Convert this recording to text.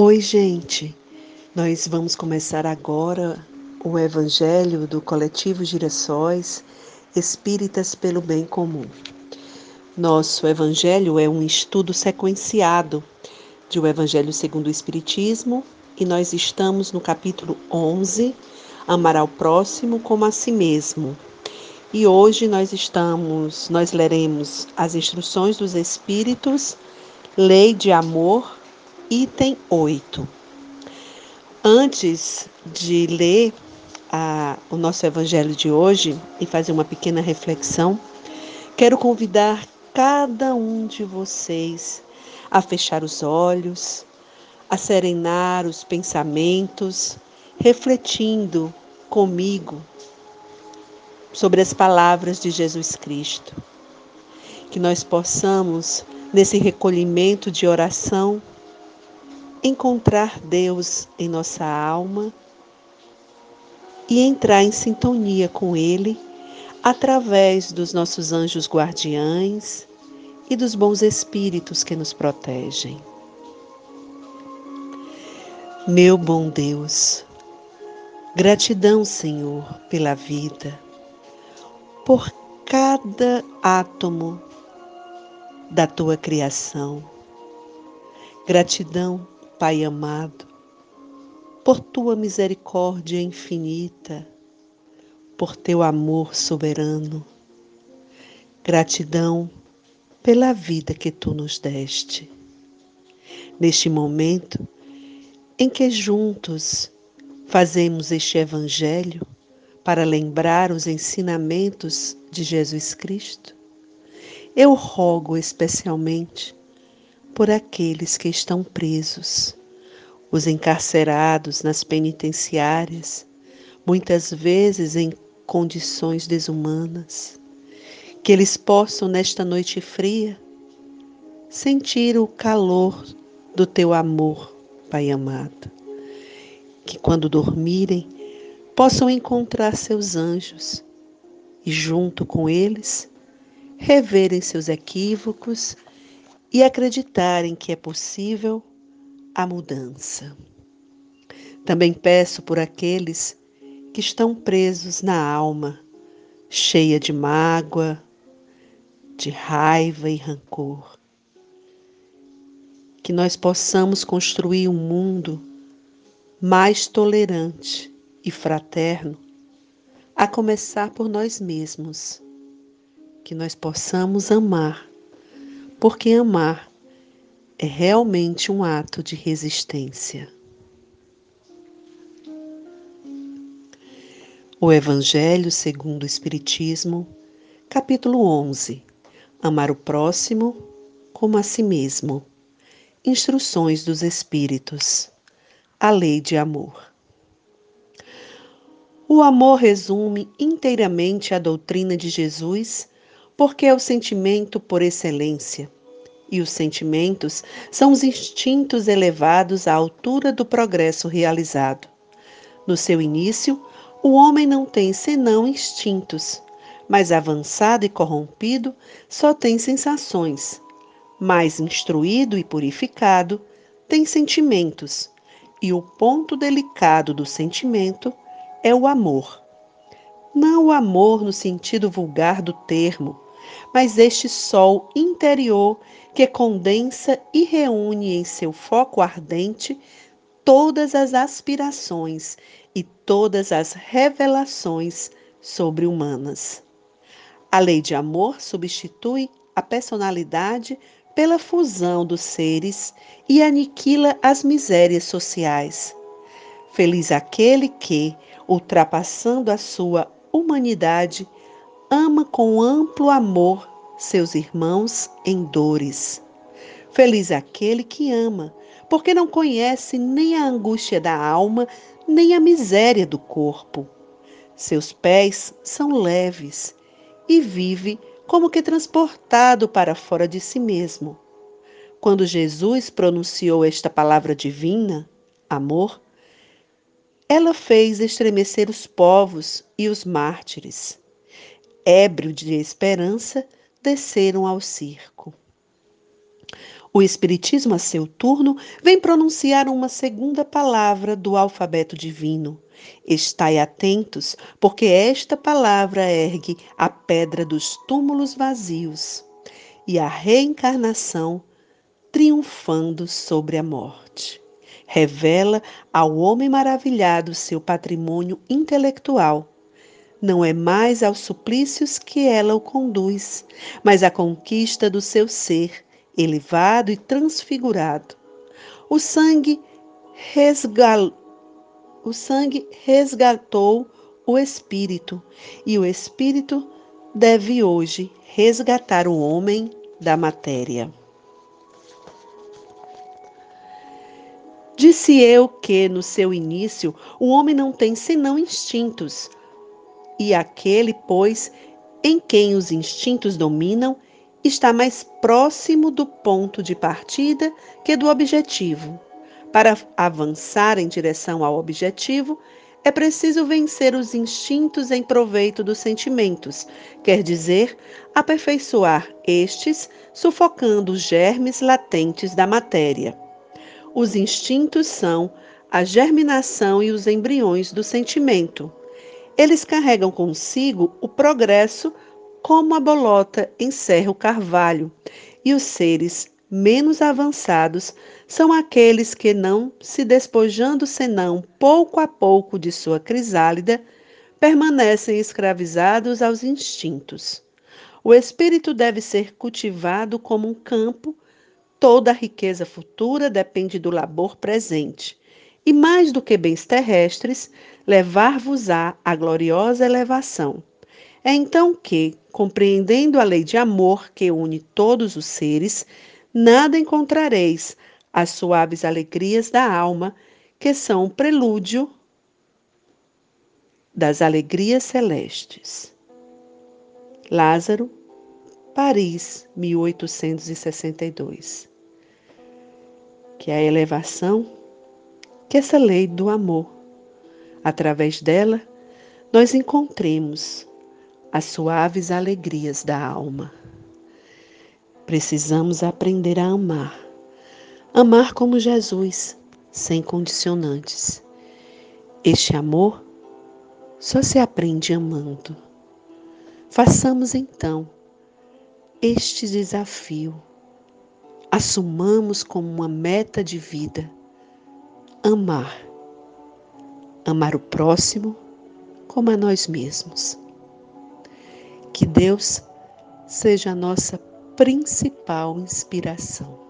Oi, gente. Nós vamos começar agora o Evangelho do Coletivo Girassóis Espíritas pelo Bem Comum. Nosso Evangelho é um estudo sequenciado de o Evangelho segundo o Espiritismo e nós estamos no capítulo 11, Amar ao Próximo como a si mesmo. E hoje nós estamos, nós leremos as instruções dos Espíritos, Lei de Amor item 8. Antes de ler a, o nosso evangelho de hoje e fazer uma pequena reflexão, quero convidar cada um de vocês a fechar os olhos, a serenar os pensamentos, refletindo comigo sobre as palavras de Jesus Cristo. Que nós possamos, nesse recolhimento de oração, encontrar Deus em nossa alma e entrar em sintonia com Ele através dos nossos anjos guardiães e dos bons espíritos que nos protegem. Meu bom Deus, gratidão, Senhor, pela vida, por cada átomo da tua criação. Gratidão Pai amado, por tua misericórdia infinita, por teu amor soberano. Gratidão pela vida que tu nos deste. Neste momento em que juntos fazemos este Evangelho para lembrar os ensinamentos de Jesus Cristo, eu rogo especialmente por aqueles que estão presos, os encarcerados nas penitenciárias, muitas vezes em condições desumanas, que eles possam, nesta noite fria, sentir o calor do teu amor, Pai amado. Que quando dormirem, possam encontrar seus anjos e, junto com eles, reverem seus equívocos e acreditarem que é possível a mudança. Também peço por aqueles que estão presos na alma, cheia de mágoa, de raiva e rancor. Que nós possamos construir um mundo mais tolerante e fraterno, a começar por nós mesmos. Que nós possamos amar porque amar é realmente um ato de resistência. O Evangelho segundo o Espiritismo, capítulo 11. Amar o próximo como a si mesmo. Instruções dos Espíritos. A lei de amor. O amor resume inteiramente a doutrina de Jesus porque é o sentimento por excelência. E os sentimentos são os instintos elevados à altura do progresso realizado. No seu início, o homem não tem senão instintos, mas avançado e corrompido só tem sensações. Mais instruído e purificado, tem sentimentos, e o ponto delicado do sentimento é o amor. Não o amor no sentido vulgar do termo, mas este sol interior que condensa e reúne em seu foco ardente todas as aspirações e todas as revelações sobre-humanas. A lei de amor substitui a personalidade pela fusão dos seres e aniquila as misérias sociais. Feliz aquele que, ultrapassando a sua humanidade, ama com amplo amor seus irmãos em dores. Feliz aquele que ama, porque não conhece nem a angústia da alma, nem a miséria do corpo. Seus pés são leves e vive como que transportado para fora de si mesmo. Quando Jesus pronunciou esta palavra divina, amor, ela fez estremecer os povos e os mártires ébrio de esperança, desceram ao circo. O Espiritismo, a seu turno, vem pronunciar uma segunda palavra do alfabeto divino. Estai atentos, porque esta palavra ergue a pedra dos túmulos vazios e a reencarnação triunfando sobre a morte. Revela ao homem maravilhado seu patrimônio intelectual. Não é mais aos suplícios que ela o conduz, mas à conquista do seu ser elevado e transfigurado. O sangue, resgal... o sangue resgatou o espírito, e o espírito deve hoje resgatar o homem da matéria. Disse eu que, no seu início, o homem não tem senão instintos, e aquele, pois, em quem os instintos dominam, está mais próximo do ponto de partida que do objetivo. Para avançar em direção ao objetivo, é preciso vencer os instintos em proveito dos sentimentos, quer dizer, aperfeiçoar estes, sufocando os germes latentes da matéria. Os instintos são a germinação e os embriões do sentimento. Eles carregam consigo o progresso como a bolota encerra o carvalho, e os seres menos avançados são aqueles que, não se despojando senão pouco a pouco de sua crisálida, permanecem escravizados aos instintos. O espírito deve ser cultivado como um campo, toda a riqueza futura depende do labor presente. E mais do que bens terrestres, levar-vos-á a gloriosa elevação. É então que, compreendendo a lei de amor que une todos os seres, nada encontrareis as suaves alegrias da alma, que são o prelúdio das alegrias celestes. Lázaro, Paris, 1862. Que a elevação, que essa lei do amor, através dela, nós encontremos as suaves alegrias da alma. Precisamos aprender a amar. Amar como Jesus, sem condicionantes. Este amor só se aprende amando. Façamos então este desafio. Assumamos como uma meta de vida amar. Amar o próximo como a nós mesmos. Que Deus seja a nossa principal inspiração.